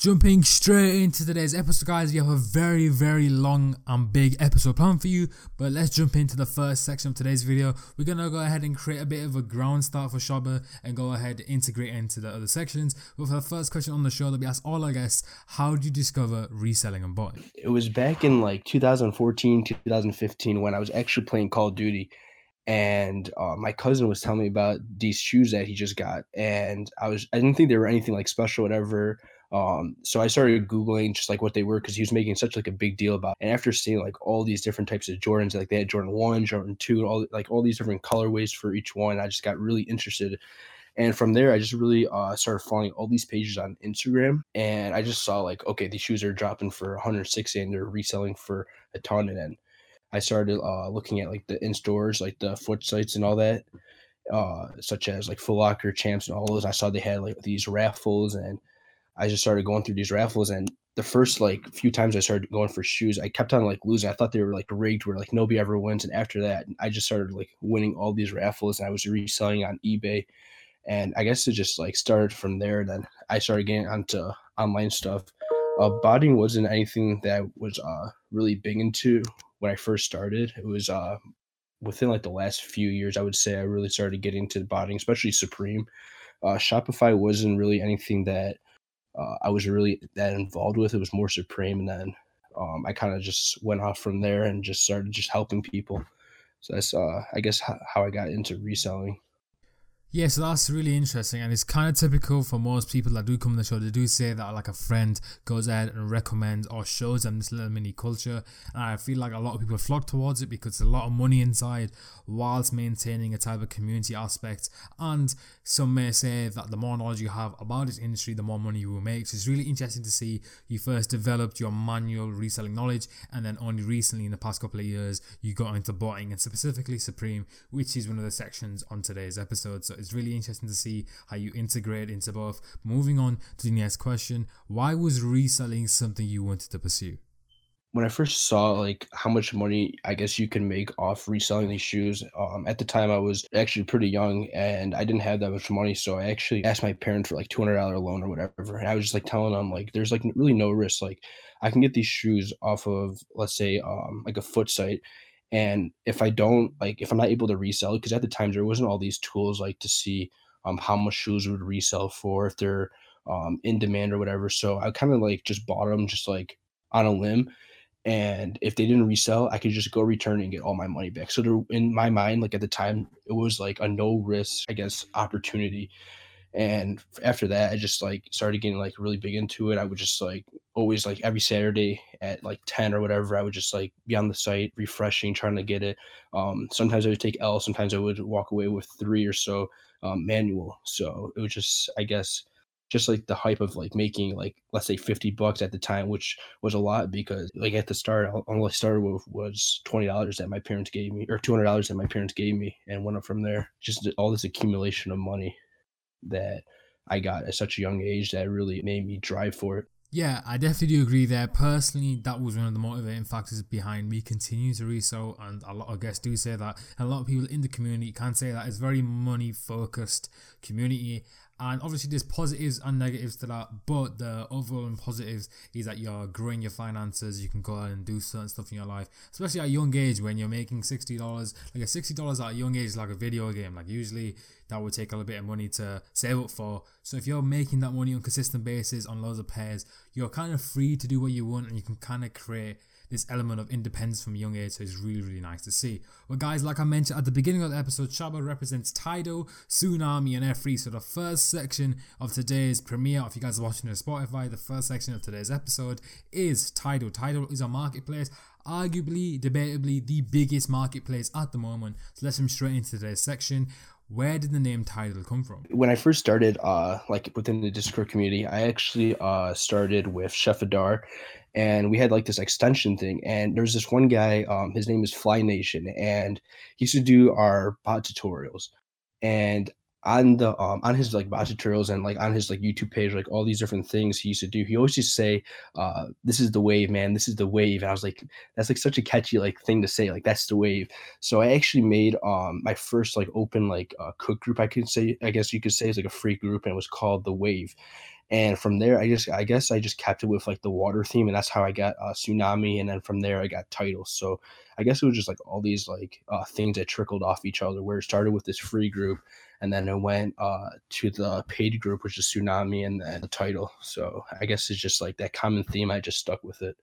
Jumping straight into today's episode, guys, we have a very, very long and big episode planned for you. But let's jump into the first section of today's video. We're gonna go ahead and create a bit of a ground start for Shaba and go ahead integrate into the other sections. But for the first question on the show that we ask all our guests, how did you discover reselling and buying? It was back in like 2014, 2015 when I was actually playing Call of Duty and uh, my cousin was telling me about these shoes that he just got and i was i didn't think they were anything like special whatever um, so I started googling just like what they were because he was making such like a big deal about. It. And after seeing like all these different types of Jordans, like they had Jordan one, Jordan two, all like all these different colorways for each one, I just got really interested. And from there, I just really uh, started following all these pages on Instagram, and I just saw like, okay, these shoes are dropping for 160 and they're reselling for a ton. And then I started uh, looking at like the in stores, like the foot sites and all that, uh, such as like Foot Locker, Champs, and all those. I saw they had like these raffles and I just started going through these raffles and the first like few times I started going for shoes, I kept on like losing. I thought they were like rigged where like nobody ever wins. And after that, I just started like winning all these raffles and I was reselling on eBay. And I guess it just like started from there. Then I started getting onto online stuff. Uh, botting wasn't anything that I was uh, really big into when I first started. It was uh, within like the last few years, I would say I really started getting into botting, especially Supreme. Uh, Shopify wasn't really anything that uh, I was really that involved with. It was more Supreme, and then um, I kind of just went off from there and just started just helping people. So that's uh, I guess how, how I got into reselling. Yeah, so that's really interesting, and it's kind of typical for most people that do come on the show. They do say that like a friend goes ahead and recommends or shows them this little mini culture, and I feel like a lot of people flock towards it because there's a lot of money inside, whilst maintaining a type of community aspect. And some may say that the more knowledge you have about this industry, the more money you will make. So it's really interesting to see you first developed your manual reselling knowledge, and then only recently, in the past couple of years, you got into botting and specifically Supreme, which is one of the sections on today's episode. So it's really interesting to see how you integrate into both. Moving on to the next question why was reselling something you wanted to pursue? when I first saw like how much money I guess you can make off reselling these shoes, um, at the time I was actually pretty young and I didn't have that much money, so I actually asked my parents for like two hundred dollar loan or whatever. And I was just like telling them like there's like really no risk. Like I can get these shoes off of let's say um like a foot site and if I don't like, if I'm not able to resell, because at the time there wasn't all these tools like to see um, how much shoes would resell for, if they're um, in demand or whatever. So I kind of like just bought them just like on a limb. And if they didn't resell, I could just go return and get all my money back. So there, in my mind, like at the time, it was like a no risk, I guess, opportunity and after that i just like started getting like really big into it. I would just like always like every saturday at like 10 or whatever i would just like be on the site refreshing trying to get it. Um sometimes i would take l sometimes i would walk away with three or so um, manual. So it was just i guess just like the hype of like making like let's say 50 bucks at the time which was a lot because like at the start all i started with was $20 that my parents gave me or $200 that my parents gave me and went up from there. Just all this accumulation of money that I got at such a young age that really made me drive for it. Yeah, I definitely do agree there. Personally, that was one of the motivating factors behind me continuing to resell, and a lot of guests do say that. And a lot of people in the community can say that it's very money focused community, and obviously, there's positives and negatives to that, but the overall positives is that you're growing your finances. You can go out and do certain stuff in your life, especially at a young age when you're making $60. Like a $60 at a young age is like a video game. Like, usually, that would take a little bit of money to save up for. So, if you're making that money on a consistent basis on loads of pairs, you're kind of free to do what you want and you can kind of create this element of independence from young age. So it's really, really nice to see. Well, guys, like I mentioned at the beginning of the episode, Shaba represents Tidal, Tsunami, and F3. So the first section of today's premiere, if you guys are watching on Spotify, the first section of today's episode is Tidal. Tidal is a marketplace arguably, debatably, the biggest marketplace at the moment. So let's jump straight into today's section. Where did the name Tidal come from? When I first started, uh, like within the Discord community, I actually uh started with Chef Adar, and we had like this extension thing and there's this one guy um his name is fly nation and he used to do our bot tutorials. And on the um on his like bot tutorials and like on his like youtube page like all these different things he used to do he always used to say uh this is the wave man. This is the wave. And i was like that's like such a catchy like thing to say like that's the wave. So i actually made um my first like open like uh, cook group i could say i guess you could say it's like a free group and it was called the wave And from there, I just I guess I just kept it with like the water theme, and that's how I got uh, tsunami. And then from there, I got titles. So I guess it was just like all these like uh, things that trickled off each other. Where it started with this free group, and then it went uh, to the paid group, which is tsunami, and then the Tidal. So I guess it's just like that common theme. I just stuck with it.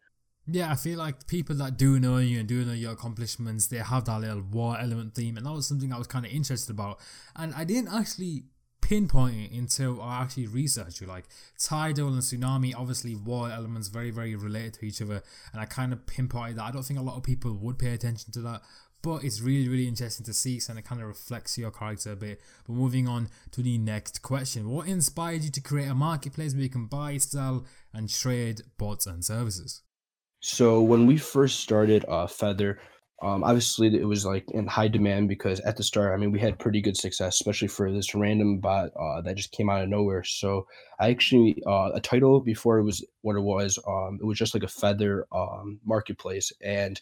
Yeah, I feel like people that do know you and do know your accomplishments, they have that little war element theme, and that was something I was kind of interested about. And I didn't actually pinpoint it until I actually researched it. Like tidal and tsunami, obviously war elements very very related to each other, and I kind of pinpointed that. I don't think a lot of people would pay attention to that, but it's really really interesting to see, so and it kind of reflects your character a bit. But moving on to the next question: What inspired you to create a marketplace where you can buy, sell, and trade bots and services? So when we first started uh, Feather, um, obviously, it was like in high demand because at the start, I mean, we had pretty good success, especially for this random bot uh, that just came out of nowhere. So I actually uh, a Tidal before it was what it was. Um, it was just like a feather um, marketplace, and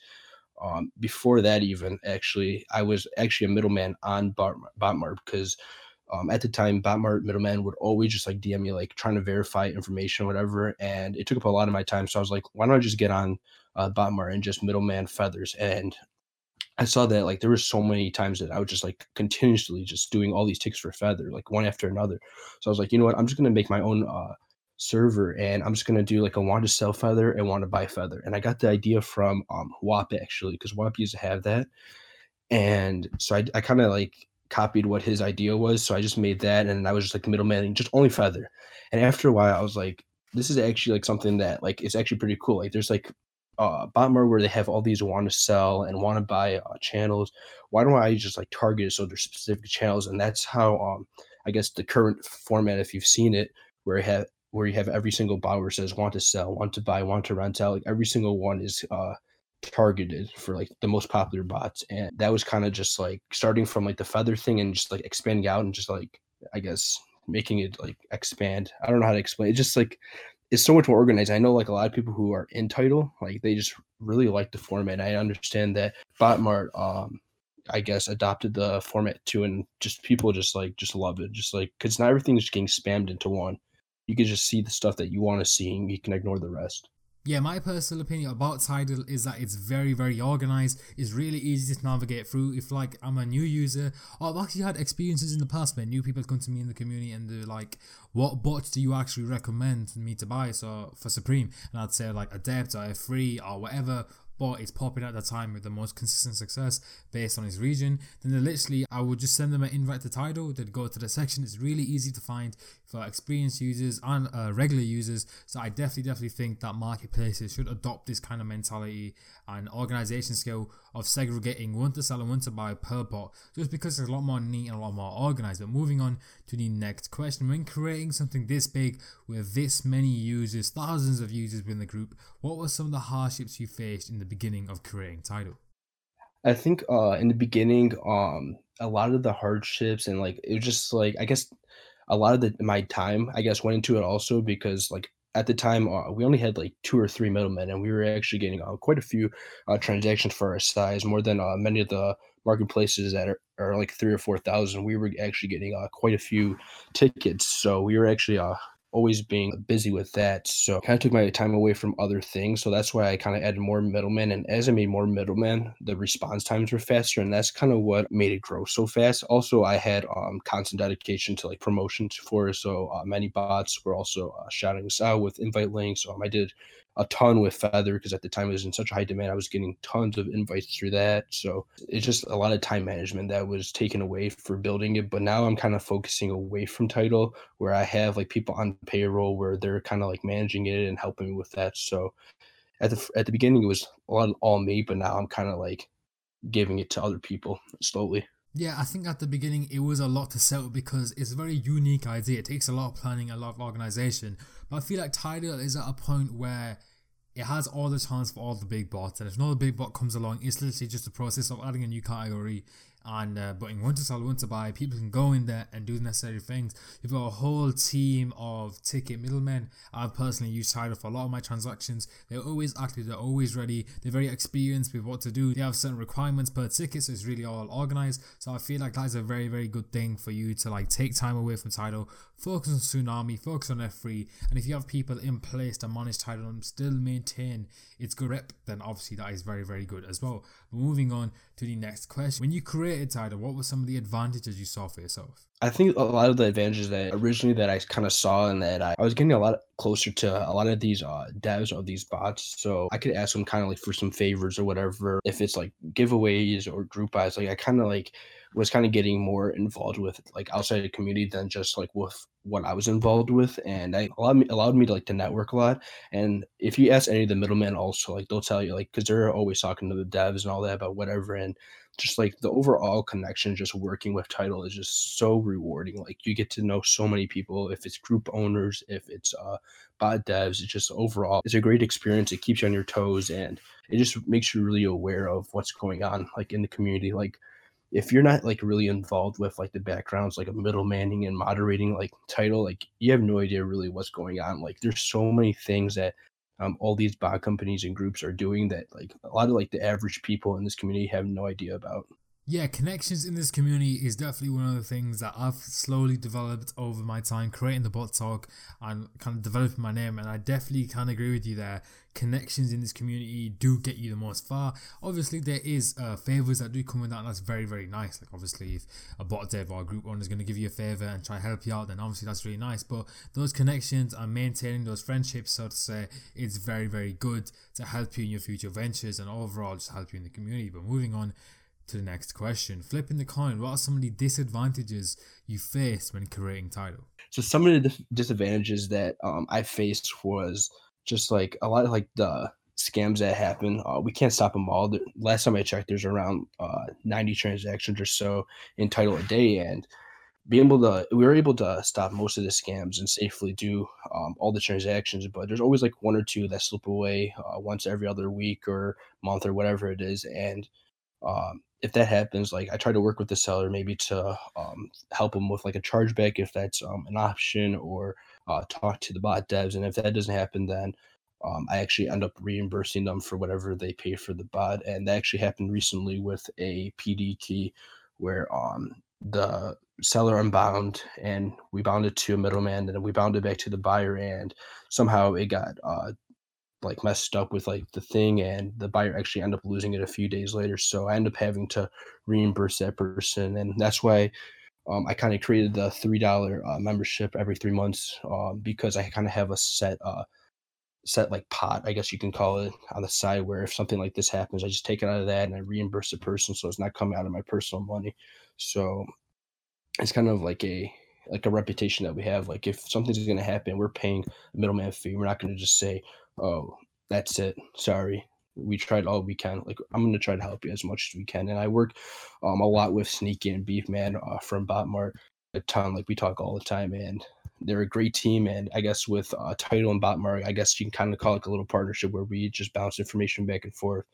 um, before that, even actually, I was actually a middleman on Bot- Botmart because um, at the time, Botmart middleman would always just like DM me, like trying to verify information or whatever. And it took up a lot of my time. So I was like, why don't I just get on uh, Botmart and just middleman feathers. And I saw that like there were so many times that I was just like continuously just doing all these ticks for feather, like one after another. So I was like, you know what? I'm just gonna make my own uh, server and I'm just gonna do like a want to sell feather and want to buy feather. And I got the idea from um WAP actually, because WAP used to have that. And so I, I kind of like copied what his idea was. So I just made that and I was just like middleman, just only feather. And after a while, I was like, this is actually like something that like it's actually pretty cool. Like there's like uh, Botmart where they have all these want to sell and want to buy uh, channels. Why don't I just like target so there's specific channels? And that's how um I guess the current format, if you've seen it, where you have where you have every single where says want to sell, want to buy, want to rent out, like every single one is uh targeted for like the most popular bots. And that was kind of just like starting from like the feather thing and just like expanding out and just like I guess making it like expand. I don't know how to explain it. Just like it's so much more organized. I know like a lot of people who are in Tidal, like they just really like the format. I understand that Botmart, um, I guess, adopted the format too, and just people just like just love it. Just like because not everything is getting spammed into one. You can just see the stuff that you want to see, and you can ignore the rest. Yeah, my personal opinion about Tidal is that it's very, very organized. It's really easy to navigate through. If like I'm a new user, or I've actually had experiences in the past where new people come to me in the community and they're like, "What bots do you actually recommend me to buy?" So for Supreme, and I'd say like Adept or F3 or whatever but it's popping at the time with the most consistent success based on his region, then literally I would just send them an invite to Tidal. They'd go to the section. It's really easy to find for experienced users and uh, regular users. So I definitely, definitely think that marketplaces should adopt this kind of mentality and organization skill of segregating one to sell and one to buy per bot, just because it's a lot more neat and a lot more organized. But moving on to the next question, when creating something this big with this many users, thousands of users within the group, what were some of the hardships you faced in the beginning of creating Tidal? I think uh in the beginning, um, a lot of the hardships and like it was just like I guess a lot of the my time I guess went into it also because like at the time uh, we only had like two or three middlemen and we were actually getting uh, quite a few uh, transactions for our size more than uh, many of the marketplaces that are, are like three or four thousand. We were actually getting uh, quite a few tickets. So we were actually uh, always being busy with that. So kind of took my time away from other things. So that's why I kind of added more middlemen. And as I made more middlemen, the response times were faster. And that's kind of what made it grow so fast. Also, I had um, constant dedication to like promotions for. So uh, many bots were also uh, shouting us out with invite links. Um, I did a ton with Feather because at the time it was in such high demand. I was getting tons of invites through that. So it's just a lot of time management that was taken away for building it. But now I'm kind of focusing away from Tidal where I have like people on payroll where they're kind of like managing it and helping me with that. So at the at the beginning it was a lot all me, but now I'm kind of like giving it to other people slowly. Yeah, I think at the beginning it was a lot to settle because it's a very unique idea. It takes a lot of planning, a lot of organization. But I feel like Tidal is at a point where it has all the chance for all the big bots, and if another big bot comes along, it's literally just a process of adding a new category and uh, but in want to sell, want to buy, people can go in there and do the necessary things. You've got a whole team of ticket middlemen. I've personally used Tidal for a lot of my transactions. They're always active, they're always ready, they're very experienced with what to do. They have certain requirements per ticket, so it's really all organized. So I feel like that is a very, very good thing for you to like take time away from Tidal, focus on Tsunami, focus on F3, and if you have people in place to manage Tidal and still maintain its grip, then obviously that is very, very good as well. But moving on to the next question. When you created Tidal, what were some of the advantages you saw for yourself? I think a lot of the advantages that originally that I kind of saw and that I, I was getting a lot closer to a lot of these uh, devs of these bots. So I could ask them kind of like for some favors or whatever. If it's like giveaways or group buys, like I kind of like was kind of getting more involved with like outside the community than just like with what I was involved with, and I allowed me allowed me to like to network a lot. And if you ask any of the middlemen, also like they'll tell you like because they're always talking to the devs and all that about whatever, and just like the overall connection, just working with Tidal is just so rewarding. Like you get to know so many people. If it's group owners, if it's uh, bot devs, it's just overall it's a great experience. It keeps you on your toes and it just makes you really aware of what's going on like in the community. Like if you're not like really involved with like the backgrounds like a middlemaning and moderating like Tidal like you have no idea really what's going on. Like there's so many things that um, all these bot companies and groups are doing that like a lot of like the average people in this community have no idea about yeah, connections in this community is definitely one of the things that I've slowly developed over my time creating the bot talk and kind of developing my name. And I definitely can agree with you there. Connections in this community do get you the most far. Obviously, there is uh, favors that do come with that, and that's very, very nice. Like, obviously, if a bot dev or a group owner is going to give you a favor and try to help you out, then obviously that's really nice. But those connections and maintaining those friendships, so to say, it's very, very good to help you in your future ventures and overall just help you in the community. But moving on to the next question. Flipping the coin, what are some of the disadvantages you faced when creating Tidal? So some of the disadvantages that um, I faced was just like a lot of like the scams that happen. Uh, we can't stop them all. The, last time I checked, there's around uh, 90 transactions or so in Tidal a day, and being able to we were able to stop most of the scams and safely do um, all the transactions but there's always like one or two that slip away uh, once every other week or month or whatever it is and um, if that happens, like I try to work with the seller maybe to um, help them with like a chargeback if that's um, an option, or uh, talk to the bot devs. And if that doesn't happen, then um, I actually end up reimbursing them for whatever they pay for the bot. And that actually happened recently with a PD key where um, the seller unbound and we bound it to a middleman and then we bound it back to the buyer and somehow it got uh, like messed up with like the thing and the buyer actually ended up losing it a few days later so i end up having to reimburse that person and that's why um, i kind of created the three dollar uh, membership every three months uh, because i kind of have a set uh, set like pot i guess you can call it on the side where if something like this happens i just take it out of that and i reimburse the person so it's not coming out of my personal money. So it's kind of like a like a reputation that we have like if something's going to happen we're paying a middleman fee we're not going to just say oh, that's it. Sorry. We tried all we can. Like I'm gonna try to help you as much as we can. And I work um a lot with Sneaky and Beefman uh, from Botmart a ton. Like we talk all the time, and they're a great team. And I guess with uh, Tidal and Botmart, I guess you can kind of call it a little partnership where we just bounce information back and forth,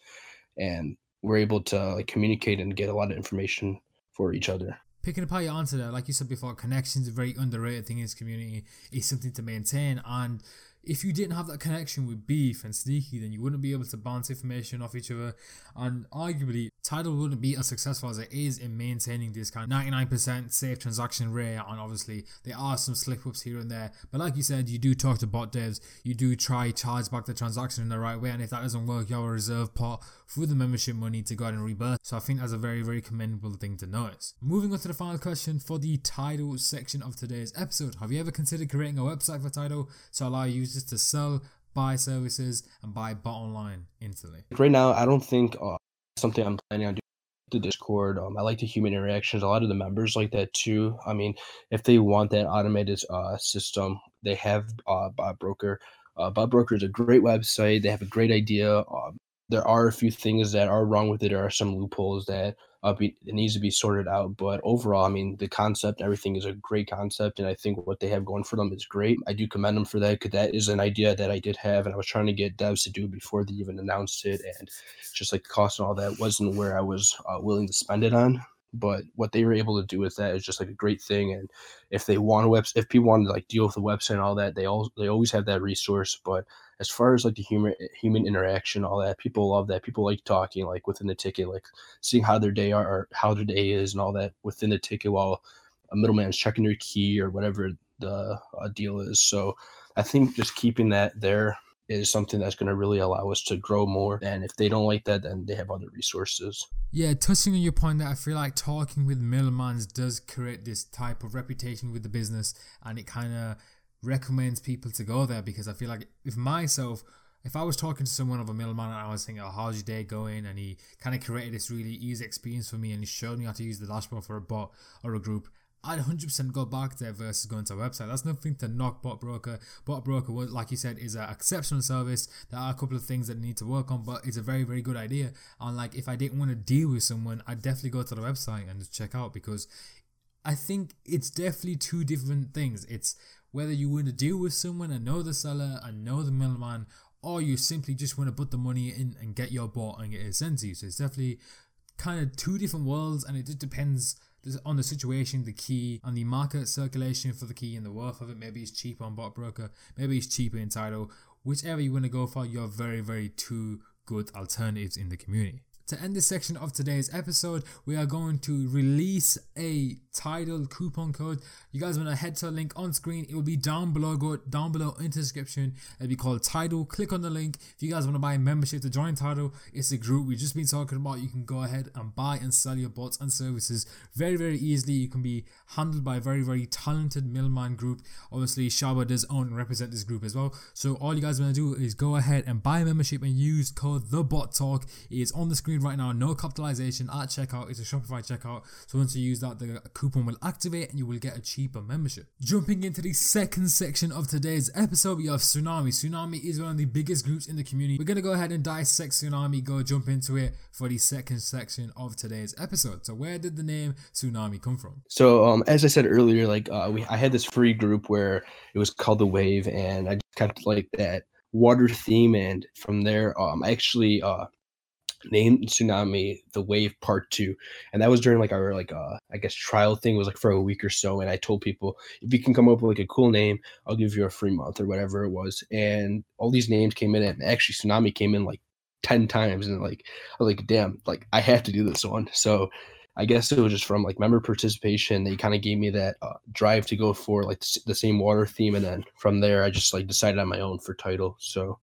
and we're able to like communicate and get a lot of information for each other picking up how you answer that, like you said before, connections a very underrated thing in this community. It's something to maintain, and if you didn't have that connection with Beef and Sneaky, then you wouldn't be able to bounce information off each other. And arguably, Tidal wouldn't be as successful as it is in maintaining this kind of 99% safe transaction rate. And obviously, there are some slip ups here and there. But like you said, you do talk to bot devs, you do try charge back the transaction in the right way. And if that doesn't work, you have a reserve pot for the membership money to go ahead and rebirth. So I think that's a very, very commendable thing to notice. Moving on to the final question for the Tidal section of today's episode. Have you ever considered creating a website for Tidal to allow users to sell, buy services, and buy bot online instantly? Right now, I don't think uh, something I'm planning on doing the Discord. Um, I like the human interactions. A lot of the members like that too. I mean, if they want that automated uh, system, they have uh, Bot Broker. Uh, Bot Broker is a great website. They have a great idea. Um, there are a few things that are wrong with it. There are some loopholes that uh, be, it needs to be sorted out. But overall, I mean, the concept, everything is a great concept, and I think what they have going for them is great. I do commend them for that because that is an idea that I did have, and I was trying to get devs to do before they even announced it, and just like the cost and all that wasn't where I was uh, willing to spend it on. But what they were able to do with that is just like a great thing. And if they want a web, if people want to like deal with the website and all that, they all they always have that resource. But as far as like the human human interaction, all that, people love that. People like talking like within the ticket, like seeing how their day are, or how their day is, and all that within the ticket while a middleman's checking their key or whatever the uh, deal is. So I think just keeping that there is something that's going to really allow us to grow more. And if they don't like that, then they have other resources. Yeah, touching on your point that I feel like talking with middlemans does create this type of reputation with the business and it kind of recommends people to go there because I feel like if myself, if I was talking to someone of a middleman and I was saying, oh, how's your day going? And he kind of created this really easy experience for me and he showed me how to use the dashboard for a bot or a group, I'd 100% go back there versus going to a website. That's nothing to knock Bot Broker. Bot Broker, like you said, is an exceptional service. There are a couple of things that need to work on, but it's a very, very good idea. And like, if I didn't want to deal with someone, I'd definitely go to the website and just check out because I think it's definitely two different things. It's whether you want to deal with someone and know the seller and know the middleman, or you simply just want to put the money in and get your bot and get it sent to you. So it's definitely kind of two different worlds, and it just depends on the situation, the key, and the market circulation for the key and the worth of it. Maybe it's cheaper on Bot Broker, maybe it's cheaper in Tidal. Whichever you want to go for, you're very, very two good alternatives in the community. To end this section of today's episode, we are going to release a Tidal coupon code. You guys want to head to the link on screen. It will be down below. Go down below in the description. It'll be called Tidal. Click on the link. If you guys want to buy a membership to join Tidal, it's a group we've just been talking about. You can go ahead and buy and sell your bots and services very, very easily. You can be handled by a very, very talented middleman group. Obviously, Shaba does own and represent this group as well. So all you guys want to do is go ahead and buy a membership and use code the bot talk. It is on the screen right now, no capitalization at checkout. It's a Shopify checkout. So once you use that, the coupon will activate and you will get a cheaper membership. Jumping into the second section of today's episode, we have Tsunami. Tsunami is one of the biggest groups in the community. We're gonna go ahead and dissect Tsunami, go jump into it for the second section of today's episode. So where did the name Tsunami come from? So um, as I said earlier, like uh, we I had this free group where it was called the Wave, and I just kept like that water theme and from there um I actually uh named tsunami the wave part two and that was during like our like uh i guess trial thing. Was like for a week or so and i told people if you can come up with like a cool name i'll give you a free month or whatever it was and all these names came in and actually tsunami came in like 10 times and like i was like damn like i have to do this one. So i guess it was just from like member participation. They kind of gave me that uh, drive to go for like the same water theme and then from there i just like decided on my own for Tidal so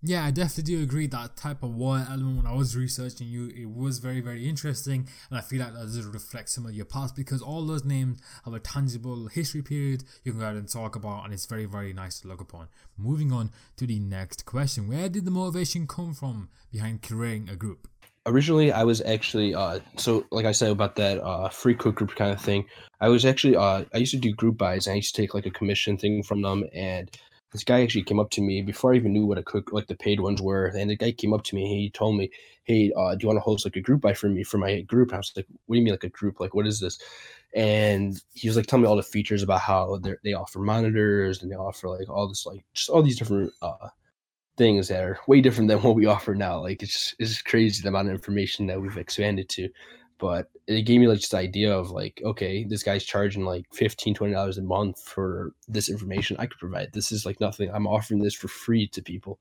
yeah, I definitely do agree that type of war element when I was researching you, it was very, very interesting. And I feel like that does reflect some of your past because all those names have a tangible history period you can go ahead and talk about, and it's very, very nice to look upon. Moving on to the next question Where did the motivation come from behind creating a group? Originally, I was actually, uh, so like I said about that uh, free cook group kind of thing, I was actually, uh, I used to do group buys and I used to take like a commission thing from them and this guy actually came up to me before I even knew what a cook like the paid ones were. And the guy came up to me. He told me, "Hey, uh, do you want to host like a group buy for me for my group?" And I was like, "What do you mean like a group? Like what is this?" And he was like telling me all the features about how they they offer monitors and they offer like all this like just all these different uh, things that are way different than what we offer now. Like it's just, it's just crazy the amount of information that we've expanded to but it gave me like this idea of like okay this guy's charging like 15 20 dollars a month for this information i could provide this is like nothing i'm offering this for free to people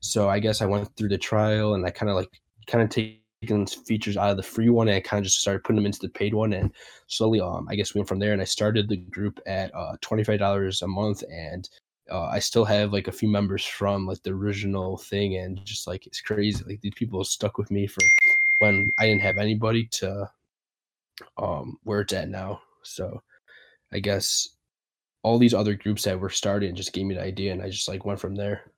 so i guess i went through the trial and i kind of like kind of taking features out of the free one and i kind of just started putting them into the paid one and slowly um i guess we went from there and i started the group at uh $25 a month and uh, I still have like a few members from like the original thing, and just like it's crazy. Like these people stuck with me for when I didn't have anybody to um where it's at now. So I guess all these other groups that were started just gave me the idea and I just like went from there.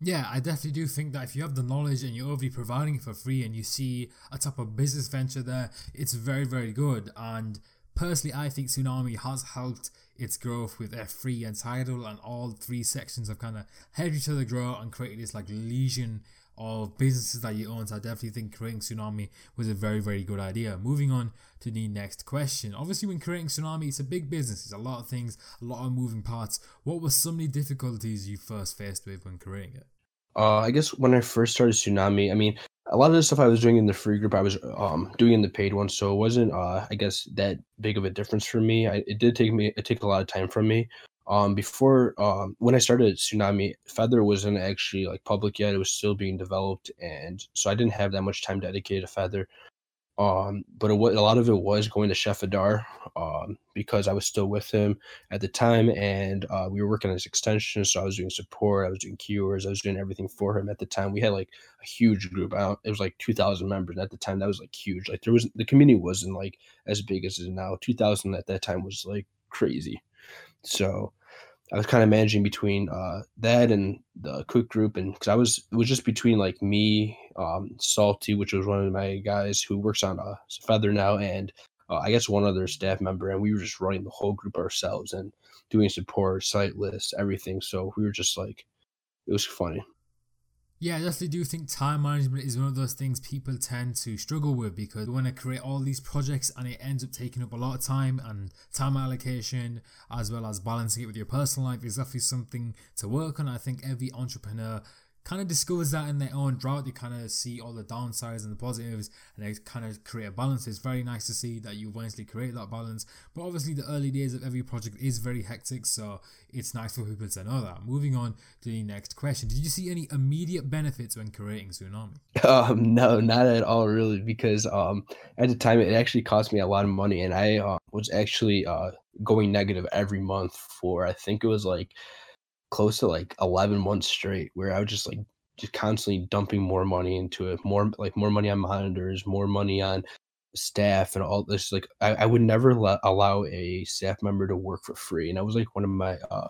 Yeah, I definitely do think that if you have the knowledge and you're already providing it for free and you see a type of business venture there, it's very, very good. And personally, I think Tsunami has helped its growth with their free and Tidal and all three sections have kind of helped each other grow and created this like legion of businesses that you own. So I definitely think creating Tsunami was a very, very good idea. Moving on to the next question. Obviously, when creating Tsunami, it's a big business. It's a lot of things, a lot of moving parts. What were some of the difficulties you first faced with when creating it? Uh, I guess when I first started Tsunami, I mean, a lot of the stuff I was doing in the free group, I was um doing in the paid one, so it wasn't uh I guess that big of a difference for me. I, it did take me it took a lot of time from me. Um, before um when I started Tsunami, Feather wasn't actually like public yet; it was still being developed, and so I didn't have that much time dedicated to Feather. Um, but it a lot of it was going to Chef Adar, um, because I was still with him at the time, and uh, we were working on his extension. So I was doing support, I was doing keywords, I was doing everything for him at the time. We had like a huge group. It was like two thousand members and at the time. That was like huge. Like there was the community wasn't like as big as it is now. Two thousand at that time was like crazy. So I was kind of managing between uh, that and the cook group, and because I was it was just between like me, um, Salty, which was one of my guys who works on a Feather now, and uh, I guess one other staff member, and we were just running the whole group ourselves and doing support, site lists, everything. So we were just like, it was funny. Yeah, I definitely do think time management is one of those things people tend to struggle with because they want to create all these projects and it ends up taking up a lot of time and time allocation as well as balancing it with your personal life is definitely something to work on. I think every entrepreneur kind of discovers that in their own drought. They kind of see all the downsides and the positives and they kind of create a balance. It's very nice to see that you've eventually create that balance. But obviously, the early days of every project is very hectic, so it's nice for people to know that. Moving on to the next question Did you see any immediate benefits when creating Tsunami? Um, no, not at all, really, because um, at the time it actually cost me a lot of money and I uh, was actually uh, going negative every month for I think it was like close to like 11 months straight where I was just like just constantly dumping more money into it, more like more money on monitors, more money on staff and all this. Like I, I would never let, allow a staff member to work for free, and that was like one of my uh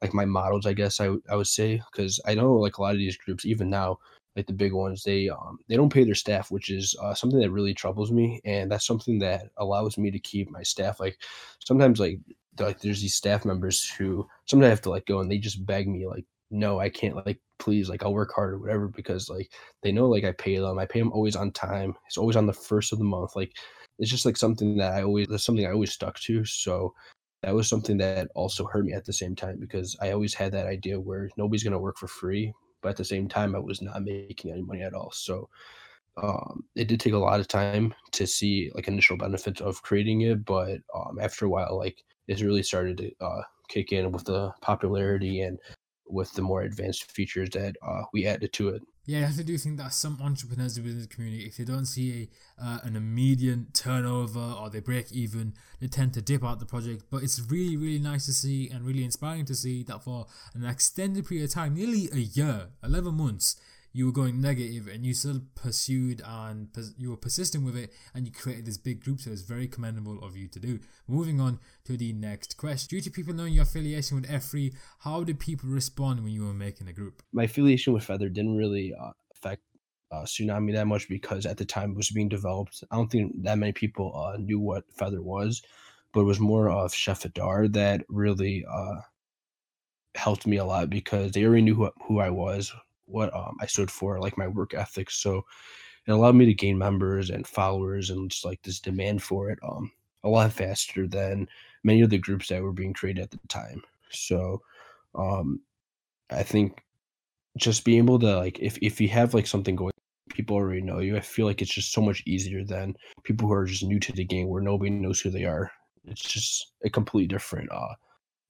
like my models, I guess I I would say, because I know like a lot of these groups, even now, like the big ones, they um they don't pay their staff, which is uh, something that really troubles me, and that's something that allows me to keep my staff. Like sometimes like like there's these staff members who sometimes I have to like go and they just beg me like no I can't like please like I'll work hard or whatever because like they know like I pay them I pay them always on time it's always on the first of the month like it's just like something that I always that's something I always stuck to so that was something that also hurt me at the same time because I always had that idea where nobody's gonna work for free but at the same time I was not making any money at all so um, it did take a lot of time to see like initial benefits of creating it but um, after a while like it's really started to uh, kick in with the popularity and with the more advanced features that uh, we added to it. Yeah, I do think that some entrepreneurs within the community, if they don't see a, uh, an immediate turnover or they break even, they tend to dip out the project. But it's really, really nice to see and really inspiring to see that for an extended period of time, nearly a year, 11 months, you were going negative and you still pursued and you were persistent with it and you created this big group so it's very commendable of you to do. Moving on to the next question. Due to people knowing your affiliation with f3 how did people respond when you were making a group? My affiliation with feather didn't really uh, affect uh, tsunami that much because at the time it was being developed i don't think that many people uh, knew what feather was but it was more of chef adar that really uh, helped me a lot because they already knew who, who i was what um, I stood for, like my work ethic. So it allowed me to gain members and followers and just like this demand for it um, a lot faster than many of the groups that were being created at the time. So um, I think just being able to like if if you have like something going people already know you i feel like it's just so much easier than people who are just new to the game where nobody knows who they are it's just a completely different uh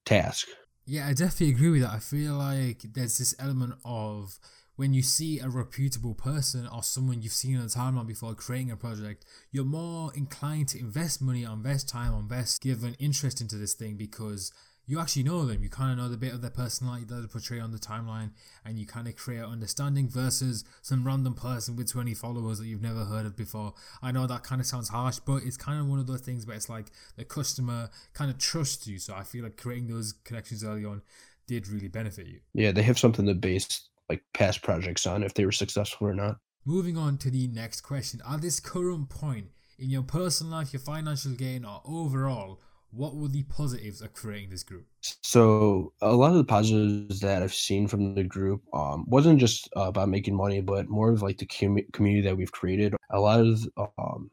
task yeah, I definitely agree with that. I feel like there's this element of when you see a reputable person or someone you've seen on the timeline before creating a project, you're more inclined to invest money, invest time, invest, an interest into this thing because you actually know them. You kind of know the bit of their personality that they portray on the timeline, and you kind of create understanding versus some random person with 20 followers that you've never heard of before. I know that kind of sounds harsh, but it's kind of one of those things where it's like the customer kind of trusts you. So I feel like creating those connections early on did really benefit you. Yeah, they have something to base like past projects on if they were successful or not. Moving on to the next question. At this current point in your personal life, your financial gain, or overall, what were the positives of creating this group? So a lot of the positives that I've seen from the group um, wasn't just uh, about making money, but more of like the com- community that we've created. A lot of um,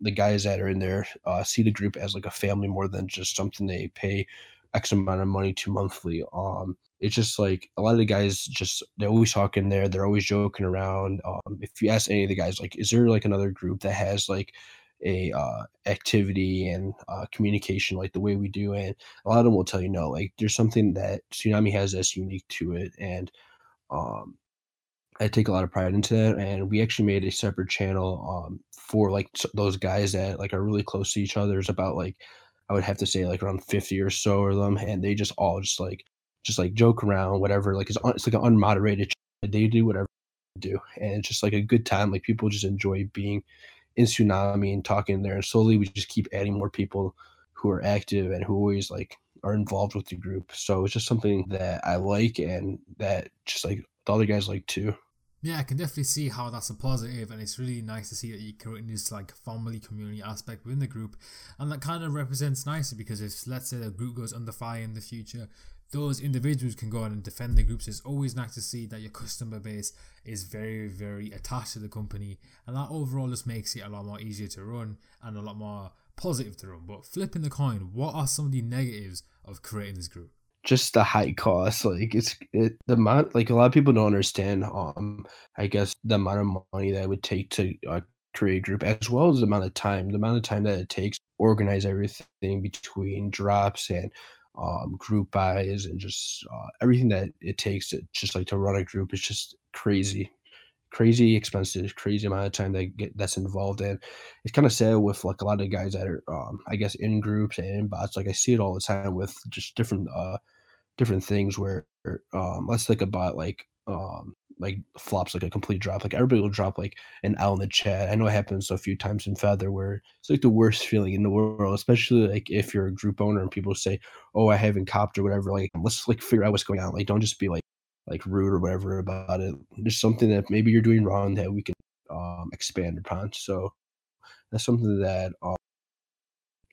the guys that are in there uh, see the group as like a family more than just something they pay X amount of money to monthly. Um, it's just like a lot of the guys just they're always talking there, they're always joking around. Um, if you ask any of the guys, like, is there like another group that has like a uh, activity and uh, communication like the way we do, and a lot of them will tell you no. Like, there's something that Tsunami has that's unique to it, and um, I take a lot of pride into that, and we actually made a separate channel um, for like those guys that like are really close to each other. There's about like I would have to say like around fifty or so of them, and they just all just like just like joke around, whatever. Like it's it's like an unmoderated. They do whatever they do, and it's just like a good time. Like people just enjoy being in tsunami and talking there, and slowly we just keep adding more people who are active and who always like are involved with the group. So it's just something that I like and that just like the other guys like too. Yeah, I can definitely see how that's a positive, and it's really nice to see that you're creating this like family community aspect within the group, and that kind of represents nicely because if let's say the group goes under fire in the future, those individuals can go on and defend the groups. It's always nice to see that your customer base is very, very attached to the company, and that overall just makes it a lot more easier to run and a lot more positive to run. But flipping the coin, what are some of the negatives of creating this group? just the high cost like it's it, the amount like a lot of people don't understand um i guess the amount of money that it would take to uh, create a group as well as the amount of time the amount of time that it takes organize everything between drops and um group buys and just uh, everything that it takes to just like to run a group is just crazy crazy expensive, crazy amount of time that get that's involved in. It's kind of sad with like a lot of guys that are, um, I guess, in groups and in bots. Like I see it all the time with just different, uh, different things where, um, let's think about like, um, like flops like a complete drop. Like everybody will drop like an L in the chat. I know it happens a few times in Feather where it's like the worst feeling in the world, especially like if you're a group owner and people say, "Oh, I haven't copped or whatever." Like let's like figure out what's going on. Like don't just be like like rude or whatever about it. There's something that maybe you're doing wrong that we can um, expand upon. So that's something that um,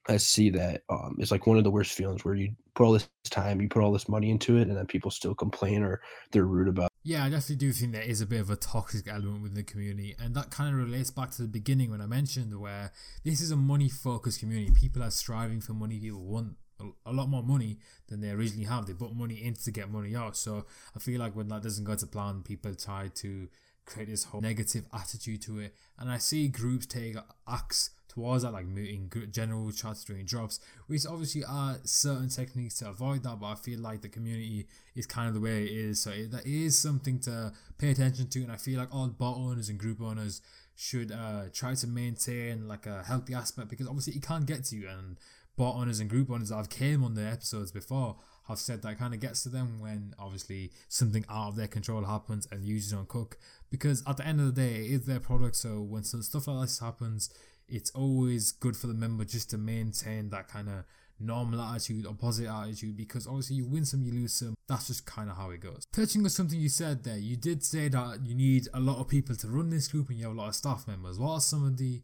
I see that um, is like one of the worst feelings where you put all this time, you put all this money into it, and then people still complain or they're rude about. Yeah, I definitely do think there is a bit of a toxic element within the community, and that kind of relates back to the beginning when I mentioned where this is a money-focused community. People are striving for money. People want a lot more money than they originally have. They put money in to get money out. So I feel like when that doesn't go to plan, people try to create this whole negative attitude to it. And I see groups take acts towards that, like muting general chats during drops, which obviously are certain techniques to avoid that. But I feel like the community is kind of the way it is. So it, that is something to pay attention to. And I feel like all bot owners and group owners should uh, try to maintain like a healthy aspect because obviously it can't get to you and bot owners and group owners that have came on the episodes before have said that kind of gets to them when obviously something out of their control happens and users don't cook. Because at the end of the day it is their product so when stuff like this happens it's always good for the member just to maintain that kind of normal attitude or positive attitude because obviously you win some you lose some. That's just kind of how it goes. Touching on something you said there you did say that you need a lot of people to run this group and you have a lot of staff members. What are some of the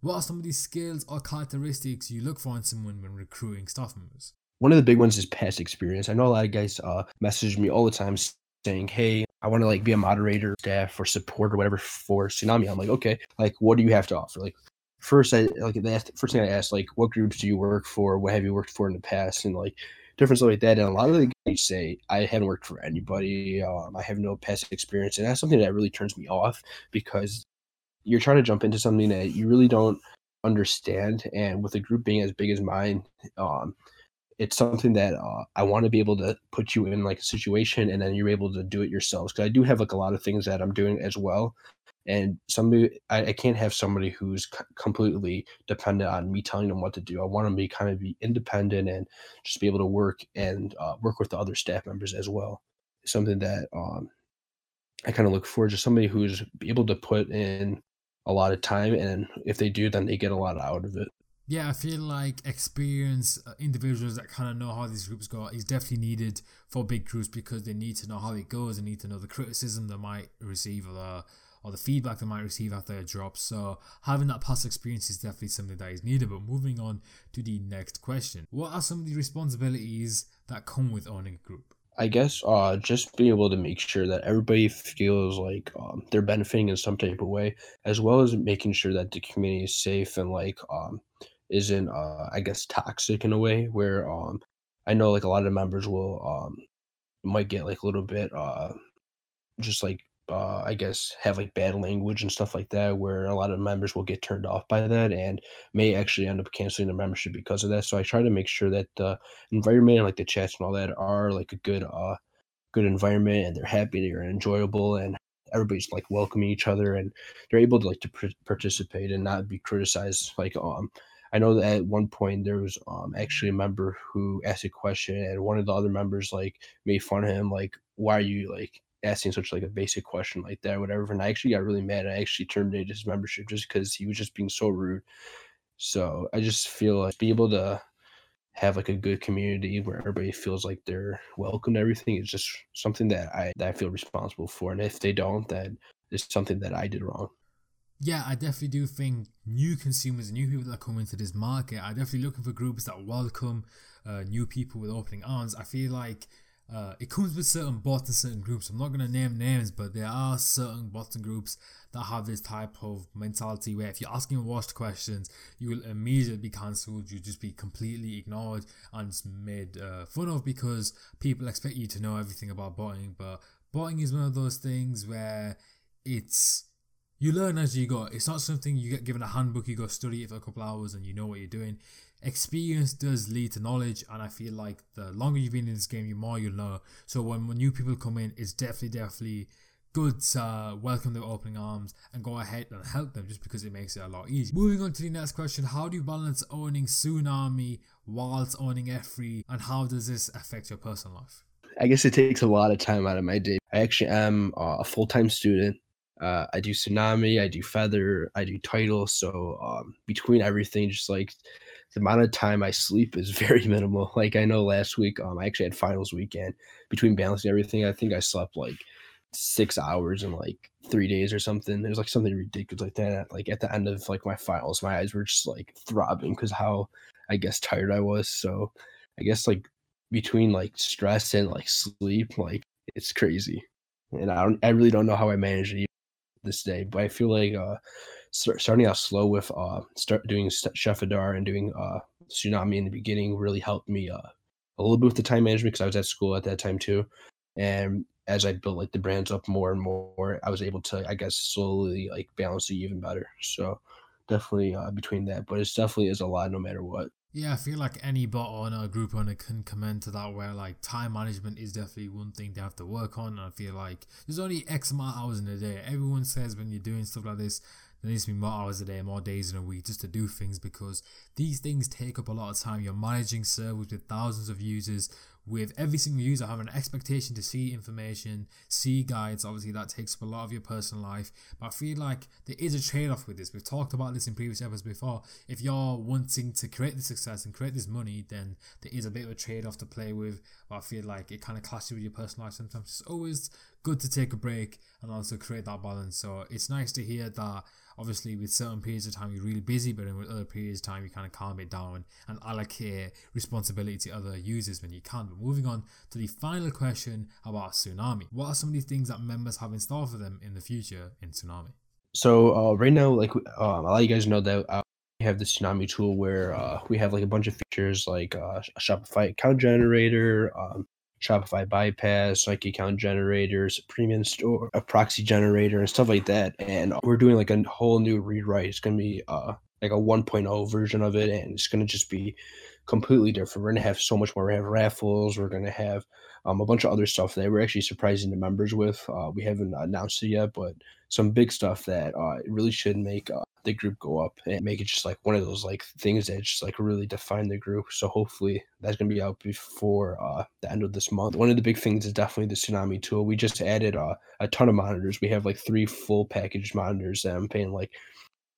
what are some of these skills or characteristics you look for in someone when recruiting staff members? One of the big ones is past experience. I know a lot of guys uh, message me all the time saying, "Hey, I want to like be a moderator, staff, or support or whatever for Tsunami." I'm like, okay, like what do you have to offer? Like first, I like the first thing I asked, like, what groups do you work for? What have you worked for in the past? And like different stuff like that. And a lot of the guys say, I haven't worked for anybody. Um, I have no past experience, and that's something that really turns me off because you're trying to jump into something that you really don't understand and with a group being as big as mine um, it's something that uh, i want to be able to put you in like a situation and then you're able to do it yourselves because i do have like a lot of things that i'm doing as well and somebody I, I can't have somebody who's c- completely dependent on me telling them what to do i want them to be kind of be independent and just be able to work and uh, work with the other staff members as well something that um, i kind of look for just somebody who's able to put in a lot of time, and if they do, then they get a lot out of it. Yeah, I feel like experienced uh, individuals that kind of know how these groups go is definitely needed for big groups because they need to know how it goes. They need to know the criticism they might receive or the or the feedback they might receive after a drop. So having that past experience is definitely something that is needed. But moving on to the next question, what are some of the responsibilities that come with owning a group? I guess uh, just being able to make sure that everybody feels like um, they're benefiting in some type of way, as well as making sure that the community is safe and like um, isn't uh, I guess toxic in a way where um, I know like a lot of members will um might get like a little bit uh just like uh I guess have like bad language and stuff like that where a lot of members will get turned off by that and may actually end up canceling their membership because of that. So I try to make sure that the environment like the chats and all that are like a good uh good environment and they're happy, they're enjoyable and everybody's like welcoming each other and they're able to like to pr- participate and not be criticized like um I know that at one point there was um actually a member who asked a question and one of the other members like made fun of him like why are you like asking such like a basic question like that whatever? And I actually got really mad I actually terminated his membership just because he was just being so rude. So I just feel like be able to have like a good community where everybody feels like they're welcome to everything is just something that I that I feel responsible for and if they don't then it's something that I did wrong yeah, I definitely do think new consumers, new people that come into this market are definitely looking for groups that welcome uh, new people with opening arms. I feel like uh, it comes with certain bots and certain groups. I'm not going to name names, but there are certain bots and groups that have this type of mentality where if you're asking washed questions, you will immediately be cancelled. You'll just be completely ignored and made uh, fun of because people expect you to know everything about botting. But botting is one of those things where it's you learn as you go. It's not something you get given a handbook, you go study it for a couple hours and you know what you're doing. Experience does lead to knowledge, and I feel like the longer you've been in this game, the more you'll know. So when, when new people come in, it's definitely, definitely good to uh, welcome their opening arms and go ahead and help them just because it makes it a lot easier. Moving on to the next question How do you balance owning Tsunami whilst owning F3, and how does this affect your personal life? I guess it takes a lot of time out of my day. I actually am a full time student. Uh, I do tsunami, I do feather, I do Tidal. So um, between everything, just like the amount of time I sleep is very minimal. Like I know last week, um, I actually had finals weekend. Between balancing everything, I think I slept like six hours in like three days or something. It was like something ridiculous like that. Like at the end of like my finals, my eyes were just like throbbing because how I guess tired I was. So I guess like between like stress and like sleep, like it's crazy. And I don't, I really don't know how I managed it this day, but I feel like uh, start, starting out slow with uh, start doing Chef Adar and doing uh, Tsunami in the beginning really helped me uh, a little bit with the time management because I was at school at that time too. And as I built like the brands up more and more, I was able to, I guess, slowly like balance it even better. So definitely uh, between that, but it's definitely is a lot no matter what. Yeah, I feel like any bot owner, or group owner can comment to that where like time management is definitely one thing they have to work on. And I feel like there's only X amount of hours in a day. Everyone says when you're doing stuff like this, there needs to be more hours a day, more days in a week just to do things because these things take up a lot of time. You're managing servers with thousands of users with every single user having an expectation to see information, see guides. Obviously, that takes up a lot of your personal life. But I feel like there is a trade off with this. We've talked about this in previous episodes before. If you're wanting to create the success and create this money, then there is a bit of a trade off to play with. But I feel like it kind of clashes with your personal life sometimes. It's always good to take a break and also create that balance. So it's nice to hear that obviously with certain periods of time you're really busy, but then with other periods of time you kind of calm it down and allocate responsibility to other users when you can. But moving on to the final question about Tsunami. What are some of the things that members have in store for them in the future in Tsunami? So uh, right now, like um, a lot of you guys know that uh, we have the Tsunami tool where uh, we have like a bunch of features like uh, a Shopify account generator, um, Shopify bypass, like account generators, premium store, a proxy generator, and stuff like that. And we're doing like a whole new rewrite. It's gonna be uh like a 1.0 version of it, and it's gonna just be completely different. We're gonna have so much more. We have raffles. We're gonna have um, a bunch of other stuff that we're actually surprising the members with. Uh, we haven't announced it yet, but some big stuff that uh, really should make uh, the group go up and make it just like one of those like things that just like really define the group. So hopefully that's gonna be out before uh, the end of this month. One of the big things is definitely the tsunami tool. We just added uh, a ton of monitors. We have like three full package monitors that I'm paying like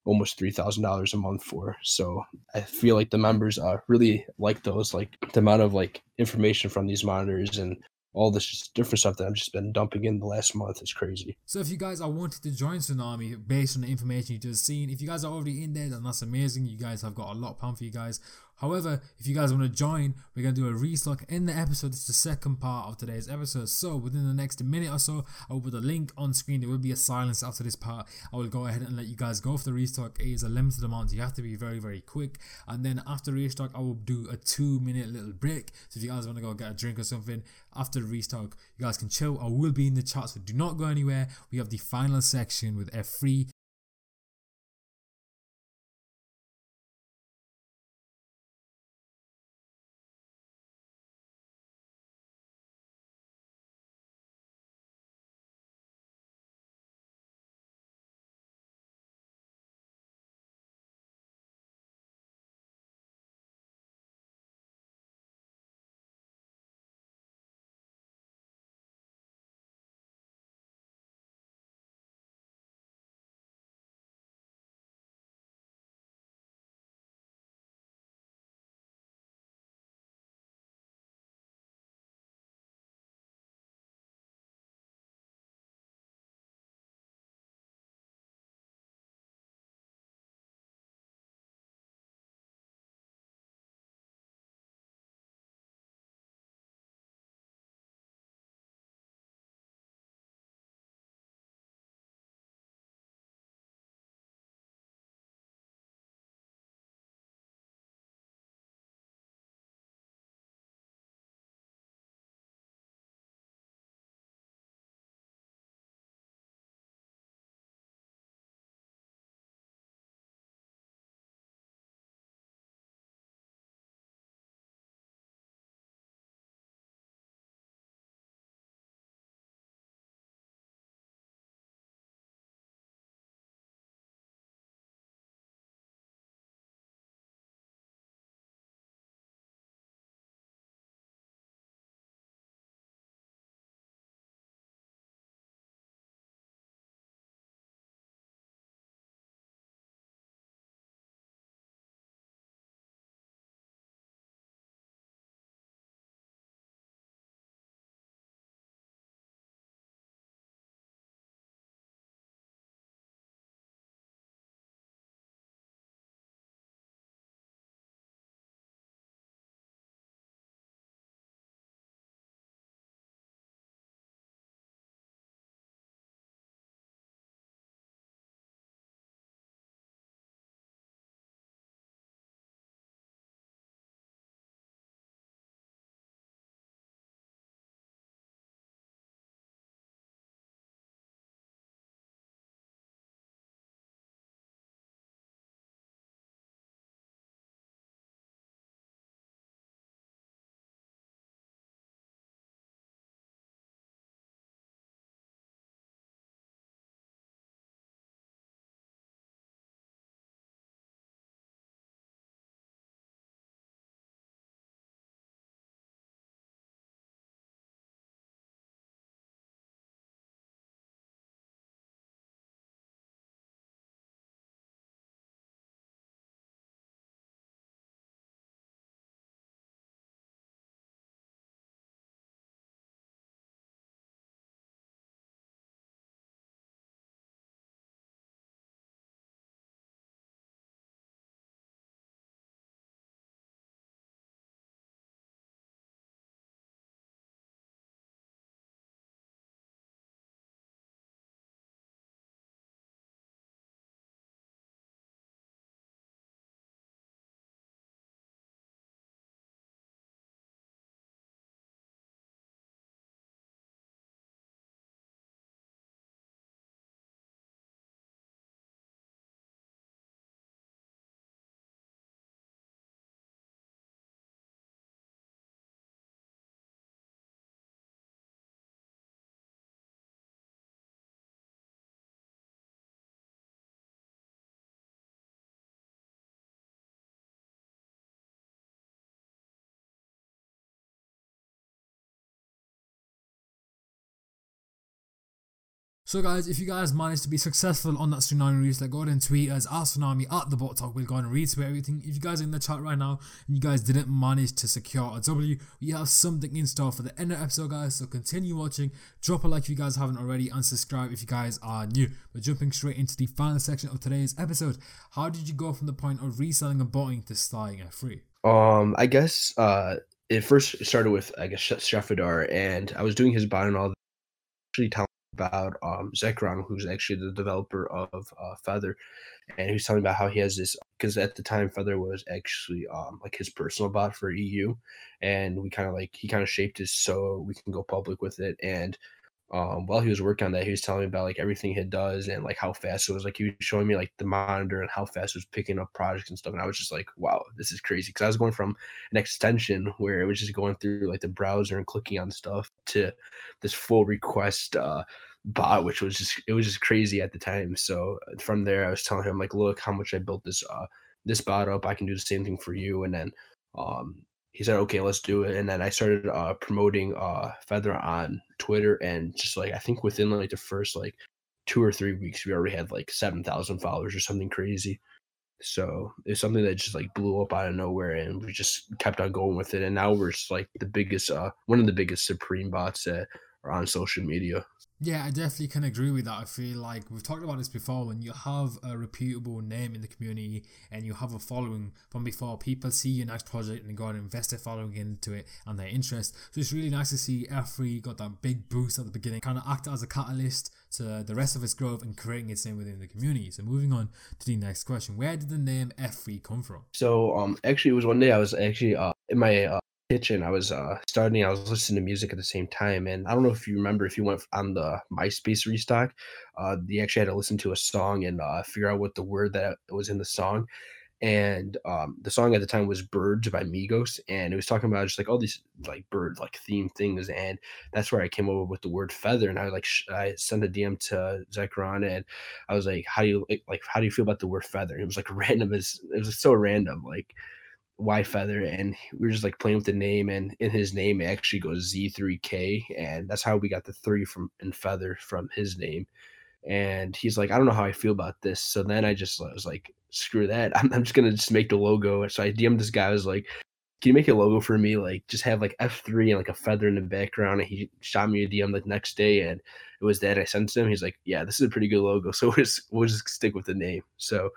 almost three thousand dollars a month for. So I feel like the members uh really like those, like the amount of like information from these monitors and all this different stuff that I've just been dumping in the last month is crazy. So if you guys are wanting to join Tsunami based on the information you just seen, if you guys are already in there, then that's amazing. You guys have got a lot planned for you guys. However, if you guys want to join, we're going to do a restock in the episode. It's the second part of today's episode. So, within the next minute or so, I will put a link on screen. There will be a silence after this part. I will go ahead and let you guys go for the restock. It is a limited amount. You have to be very, very quick. And then after restock, I will do a two minute little break. So, if you guys want to go get a drink or something after the restock, you guys can chill. I will be in the chat, so do not go anywhere. We have the final section with F3 So guys, if you guys managed to be successful on that Tsunami reset, go ahead and tweet us at Tsunami at the Bot Talk. We'll go and retweet everything. If you guys are in the chat right now and you guys didn't manage to secure a W, we have something in store for the end of the episode, guys. So continue watching, drop a like if you guys haven't already, and subscribe if you guys are new. We're jumping straight into the final section of today's episode. How did you go from the point of reselling and botting to starting F3? Um, I guess uh, it first started with I guess Shefadar, and I was doing his bot and all. Actually, telling about um, Zekron, who's actually the developer of uh, Feather, and he was telling about how he has this because at the time Feather was actually um, like his personal bot for EU, and we kind of like he kind of shaped it so we can go public with it, and um, while he was working on that, he was telling me about like everything he does and like how fast it was. Like he was showing me like the monitor and how fast it was picking up projects and stuff. And I was just like, wow, this is crazy. Cause I was going from an extension where it was just going through like the browser and clicking on stuff to this full request uh, bot, which was just it was just crazy at the time. So uh, from there, I was telling him like, look how much I built this uh this bot up. I can do the same thing for you. And then um he said, okay, let's do it. And then I started uh, promoting uh, Feather on Twitter, and just like I think within like the first like two or three weeks, we already had like seven thousand followers or something crazy. So it's something that just like blew up out of nowhere, and we just kept on going with it. And now we're just like the biggest, uh, one of the biggest Supreme bots that are on social media. Yeah, I definitely can agree with that. I feel like we've talked about this before. When you have a reputable name in the community and you have a following from before, people see your next project and go and invest their following into it and their interest. So it's really nice to see F3 got that big boost at the beginning, kind of act as a catalyst to the rest of its growth and creating its name within the community. So moving on to the next question, where did the name F3 come from? So um, actually, it was one day I was actually uh, in my uh, kitchen. I was uh starting. I was listening to music at the same time, and I don't know if you remember if you went on the MySpace restock. Uh, you actually had to listen to a song and uh, figure out what the word that was in the song. And um, the song at the time was "Birds" by Migos, and it was talking about just like all these like bird like theme things, and that's where I came up with the word feather. And I like sh- I sent a DM to Zekron, and I was like, "How do you like? How do you feel about the word feather?" It was like random as it was so random, like Y Feather, and we were just like playing with the name, and in his name it actually goes Z3K, and that's how we got the three from in Feather from his name. And he's like, I don't know how I feel about this. So then I just I was like, screw that. I'm, I'm just gonna just make the logo. So I DM'd this guy. I was like, can you make a logo for me? Like just have like F3 and like a feather in the background. And he shot me a DM the next day, and it was that I sent him. He's like, yeah, this is a pretty good logo. So we'll just, we'll just stick with the name. So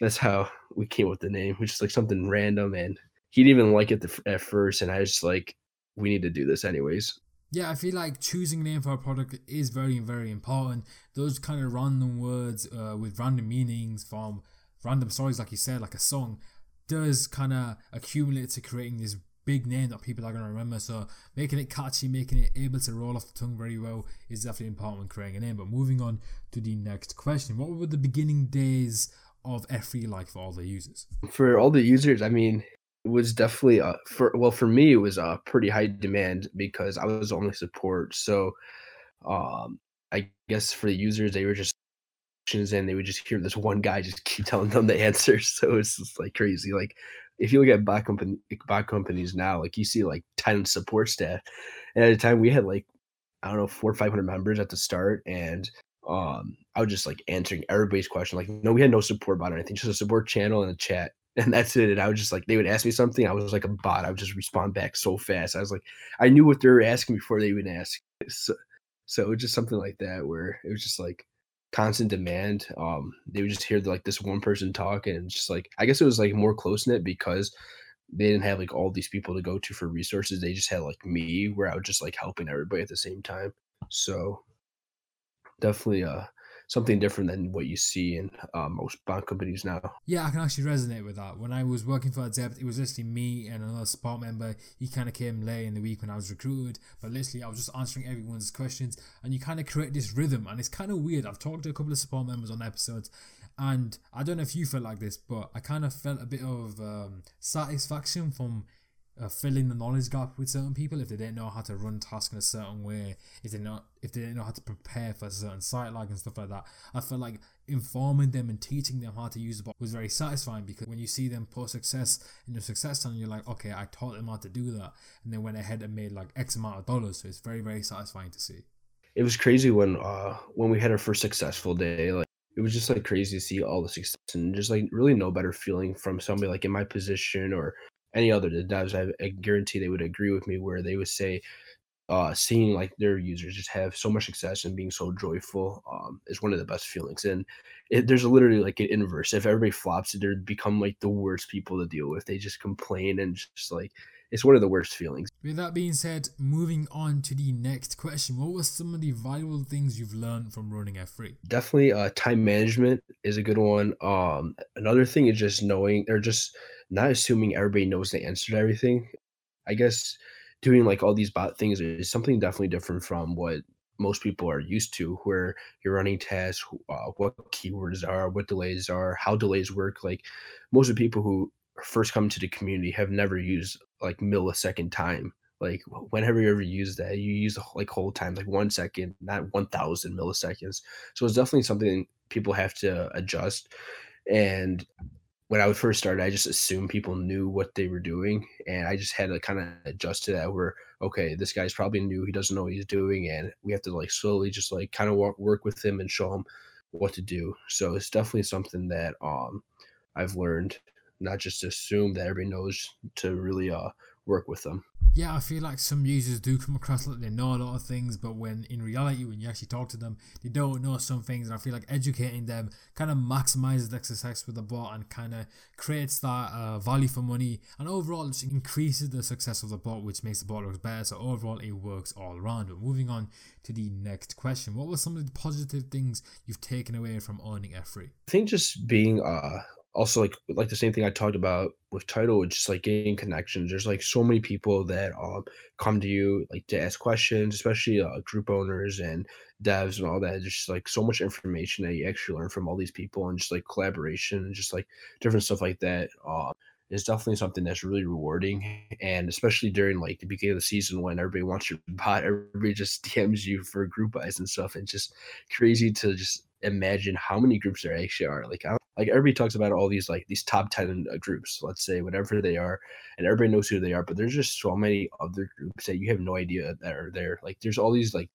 that's how we came up with the name, which is like something random. And he didn't even like it the, at first. And I was just like, we need to do this anyways. Yeah, I feel like choosing a name for a product is very, very important. Those kind of random words uh, with random meanings from random stories, like you said, like a song, does kind of accumulate to creating this big name that people are going to remember. So making it catchy, making it able to roll off the tongue very well is definitely important when creating a name. But moving on to the next question, what were the beginning days of F3 like for all the users? For all the users, I mean, it was definitely a, for well for me it was a pretty high demand because I was only support. So um I guess for the users they were just questions and they would just hear this one guy just keep telling them the answers. So it's just like crazy. Like if you look at bot company bot companies now, like you see like 10 support staff. And at the time we had like I don't know, four or five hundred members at the start and um I was just like answering everybody's question. Like, no, we had no support bot or anything, just a support channel and a chat. And that's it. And I was just like, they would ask me something. I was like a bot. I would just respond back so fast. I was like, I knew what they were asking before they even asked. So, so it was just something like that where it was just like constant demand. Um, they would just hear like this one person talk, and just like I guess it was like more close knit because they didn't have like all these people to go to for resources. They just had like me, where I was just like helping everybody at the same time. So definitely uh something different than what you see in uh, most bot companies now. Yeah, I can actually resonate with that. When I was working for Adept, it was literally me and another support member. He kind of came late in the week when I was recruited, but literally I was just answering everyone's questions, and you kind of create this rhythm, and it's kind of weird. I've talked to a couple of support members on episodes, and I don't know if you felt like this, but I kind of felt a bit of um, satisfaction from uh, filling the knowledge gap with certain people if they didn't know how to run tasks in a certain way, if they not if they didn't know how to prepare for a certain site lag and stuff like that. I felt like informing them and teaching them how to use the bot was very satisfying because when you see them post success in your success channel, you're like, okay, I taught them how to do that, and they went ahead and made like X amount of dollars. So it's very very satisfying to see. it was crazy when uh when we had our first successful day. Like it was just like crazy to see all the success and just like really no better feeling from somebody like in my position or any other devs. I, I guarantee they would agree with me where they would say uh, seeing like their users just have so much success and being so joyful um, is one of the best feelings. And it, there's literally like an inverse. If everybody flops, they'd become like the worst people to deal with. They just complain and just like it's one of the worst feelings. With that being said, moving on to the next question, what were some of the valuable things you've learned from running F3? Definitely, uh, time management is a good one. Um, another thing is just knowing or just not assuming everybody knows the answer to everything. I guess doing like all these bot things is something definitely different from what most people are used to where you're running tests uh, what keywords are what delays are how delays work like most of the people who first come to the community have never used like millisecond time like whenever you ever use that you use like whole time like one second not 1000 milliseconds so it's definitely something people have to adjust and when I would first start, I just assumed people knew what they were doing, and I just had to kind of adjust to that. Where okay, this guy's probably new; he doesn't know what he's doing, and we have to like slowly just like kind of work work with him and show him what to do. So it's definitely something that um I've learned, not just assume that everybody knows to really uh work with them yeah, I feel like some users do come across like they know a lot of things, but when in reality, when you actually talk to them, they don't know some things. And I feel like educating them kind of maximizes the success with the bot and kind of creates that uh, value for money and overall just increases the success of the bot, which makes the bot look better. So overall, it works all around. But moving on to the next question, what were some of the positive things you've taken away from owning F3? I think just being uh also like like the same thing I talked about with Tidal, it's just like getting connections. There's like so many people that um come to you like to ask questions, especially uh, group owners and devs and all that. There's just like so much information that you actually learn from all these people and just like collaboration and just like different stuff like that. Um, is definitely something that's really rewarding. And especially during like the beginning of the season when everybody wants your bot, everybody just DMs you for group buys and stuff. And just crazy to just imagine how many groups there actually are. Like, I like everybody talks about all these like these top 10 uh, groups, let's say, whatever they are, and everybody knows who they are, but there's just so many other groups that you have no idea that are there. Like, there's all these like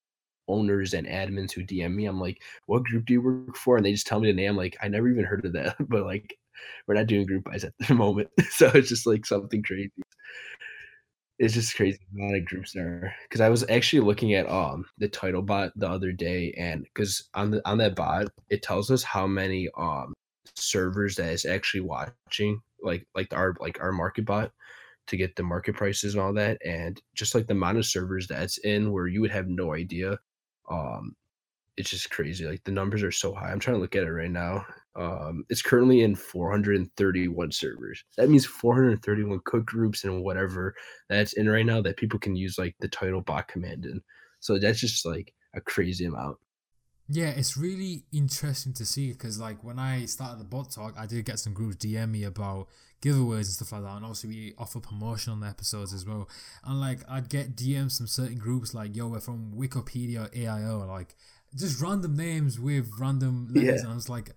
owners and admins who DM me. I'm like, what group do you work for? And they just tell me the name. Like, I never even heard of that, but like, we're not doing group buys at the moment. so it's just like something crazy. It's just crazy a lot of groups there. Because I was actually looking at um the Tidal bot the other day, and because on the on that bot it tells us how many um servers that is actually watching, like like our like our market bot to get the market prices and all that, and just like the amount of servers that's in where you would have no idea. Um, it's just crazy. Like the numbers are so high. I'm trying to look at it right now. Um, it's currently in 431 servers. That means 431 cook groups and whatever that's in right now that people can use like the Tidal bot command in. So that's just like a crazy amount. Yeah, it's really interesting to see because like when I started the bot talk, I did get some groups DM me about giveaways and stuff like that, and also we offer promotion on the episodes as well. And like I'd get DMs from certain groups like, "Yo, we're from Wikipedia AIO," like just random names with random letters, yeah. and I was like,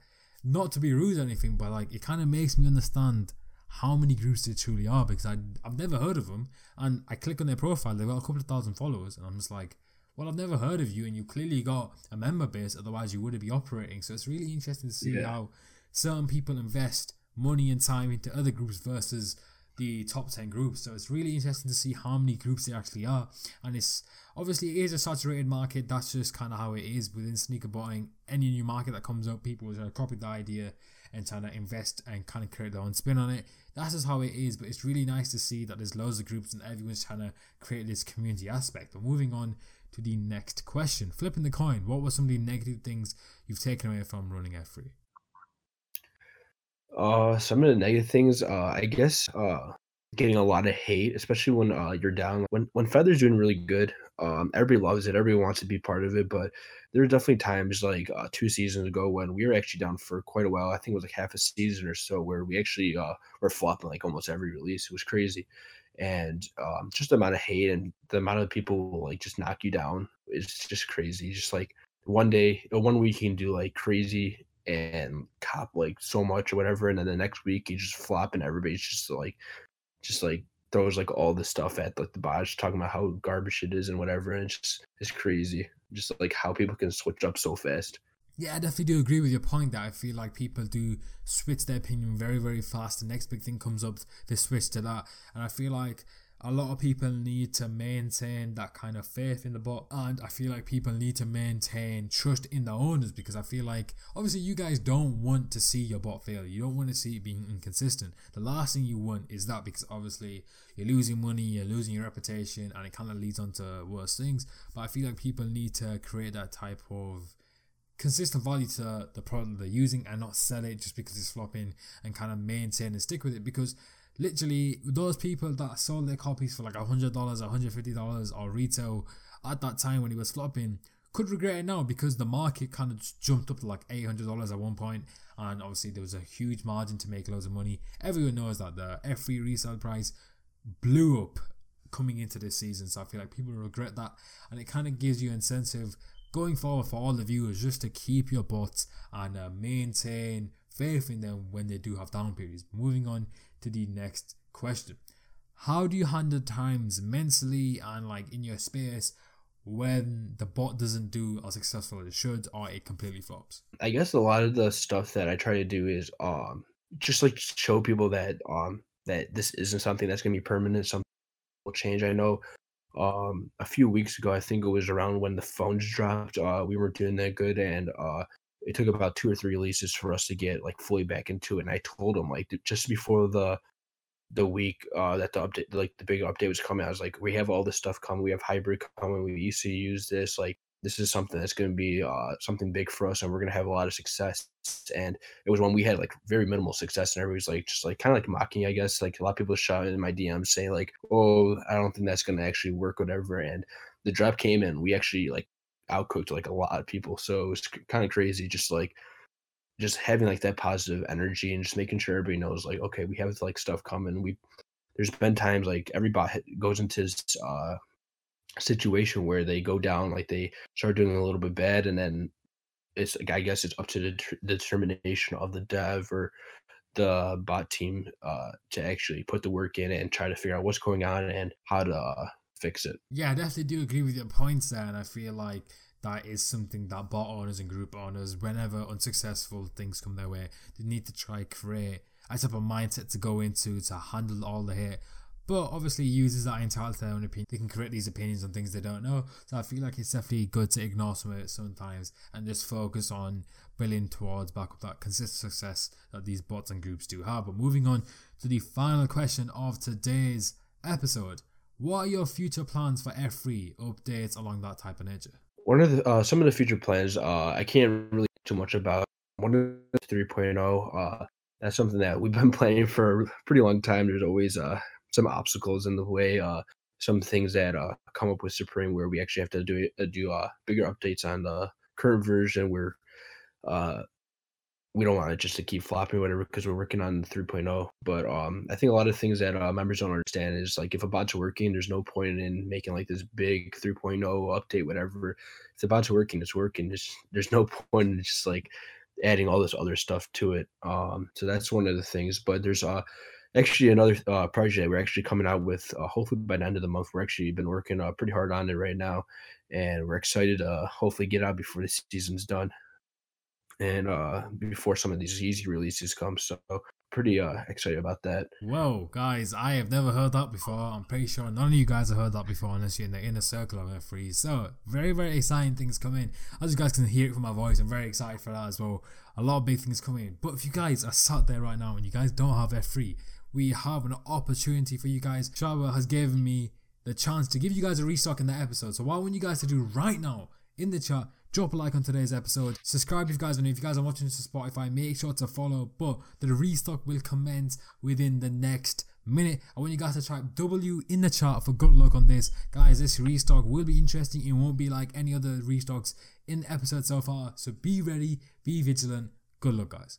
not to be rude or anything, but like it kind of makes me understand how many groups there truly are because I I've never heard of them, and I click on their profile, they've got a couple of thousand followers, and I'm just like, well, I've never heard of you, and you clearly got a member base, otherwise you wouldn't be operating. So it's really interesting to see yeah. how certain people invest money and time into other groups versus the top 10 groups. So it's really interesting to see how many groups there actually are. And it's obviously it is a saturated market. That's just kind of how it is within sneaker buying. Any new market that comes up, people are trying to copy the idea and trying to invest and kind of create their own spin on it. That's just how it is. But it's really nice to see that there's loads of groups and everyone's trying to create this community aspect. But moving on to the next question, flipping the coin, what were some of the negative things you've taken away from running F3? Uh, some of the negative things, uh, I guess, uh, getting a lot of hate, especially when uh, you're down. When when Feather's doing really good, um, everybody loves it. Everybody wants to be part of it. But there are definitely times like uh, two seasons ago when we were actually down for quite a while. I think it was like half a season or so where we actually uh, were flopping like almost every release. It was crazy, and um, just the amount of hate and the amount of people will like just knock you down is just crazy. Just like one day, one week you can do like crazy and cop like so much or whatever, and then the next week you just flop and everybody's just like, just like throws like all the stuff at like the bot, talking about how garbage it is and whatever, and it's just it's crazy, just like how people can switch up so fast. Yeah, I definitely do agree with your point that I feel like people do switch their opinion very, very fast. The next big thing comes up, they switch to that. And I feel like a lot of people need to maintain that kind of faith in the bot and i feel like people need to maintain trust in the owners because i feel like obviously you guys don't want to see your bot fail you don't want to see it being inconsistent the last thing you want is that because obviously you're losing money you're losing your reputation and it kind of leads on to worse things but i feel like people need to create that type of consistent value to the product they're using and not sell it just because it's flopping and kind of maintain and stick with it because literally those people that sold their copies for like a hundred dollars, a hundred fifty dollars, or retail at that time when it was flopping could regret it now because the market kind of jumped up to like eight hundred dollars at one point, and obviously there was a huge margin to make loads of money. Everyone knows that the F3 resale price blew up coming into this season, so I feel like people regret that, and it kind of gives you incentive going forward for all the viewers just to keep your bots and uh, maintain faith in them when they do have down periods. Moving on to the next question. How do you handle times mentally and like in your space when the bot doesn't do as successful as it should or it completely flops? I guess a lot of the stuff that I try to do is um just like show people that um that this isn't something that's gonna be permanent, something will change. I know um a few weeks ago, I think it was around when the phones dropped, uh we weren't doing that good and uh it took about two or three releases for us to get like fully back into it. And I told him like just before the the week uh, that the update, like the big update was coming, I was like, we have all this stuff coming. We have hybrid coming. We used to use this. Like this is something that's going to be uh, something big for us, and we're going to have a lot of success. And it was when we had like very minimal success, and everybody's like just like kind of like mocking, I guess. Like a lot of people shot in my DMs saying like, "Oh, I don't think that's going to actually work, whatever." And the drop came in, we actually like outcooked like a lot of people. So it was kind of crazy, just like just having like that positive energy and just making sure everybody knows like, okay, we have like stuff coming. We there's been times like every bot goes into this uh, situation where they go down, like they start doing a little bit bad, and then it's I guess it's up to the, determination of the dev or the bot team uh, to actually put the work in and try to figure out what's going on and how to uh, fix it. Yeah, I definitely do agree with your points there, and I feel like that is something that bot owners and group owners, whenever unsuccessful things come their way, they need to try create a type of mindset to go into to handle all the hate. But obviously, users that are entitled to their own opinion. They can create these opinions on things they don't know. So I feel like it's definitely good to ignore some of it sometimes and just focus on building towards back up that consistent success that these bots and groups do have. But moving on to the final question of today's episode. What are your future plans for F3 updates along that type of nature? One of the uh, some of the future plans uh, I can't really too much about. One of the 3.0 uh, that's something that we've been planning for a pretty long time. There's always uh, some obstacles in the way. Uh, some things that uh, come up with Supreme where we actually have to do uh, do uh, bigger updates on the current version. Where uh, we don't want it just to keep flopping whatever because we're working on 3.0 but um i think a lot of things that uh, members don't understand is like if a bot's working there's no point in making like this big 3.0 update whatever if the bot's working it's working there's there's no point in just like adding all this other stuff to it um so that's one of the things but there's uh actually another uh, project we're actually coming out with uh, hopefully by the end of the month. We're actually been working uh, pretty hard on it right now and we're excited to hopefully get out before the season's done and uh before some of these easy releases come. So pretty uh excited about that. Whoa guys i have never heard that before. I'm pretty sure none of you guys have heard that before unless you're in the inner circle of f3 so very very exciting things coming. As you guys can hear it from my voice i'm very excited for that as well. A lot of big things coming. But if you guys are sat there right now and you guys don't have f3 we have an opportunity for you guys Shaba has given me the chance to give you guys a restock in the episode so what i want you guys to do right now in the chat drop a like on today's episode. Subscribe if you guys are new. If you guys are watching this on Spotify, make sure to follow. But the restock will commence within the next minute. I want you guys to type W in the chat for good luck on this. Guys, this restock will be interesting. It won't be like any other restocks in the episode so far. So be ready, be vigilant. Good luck, guys.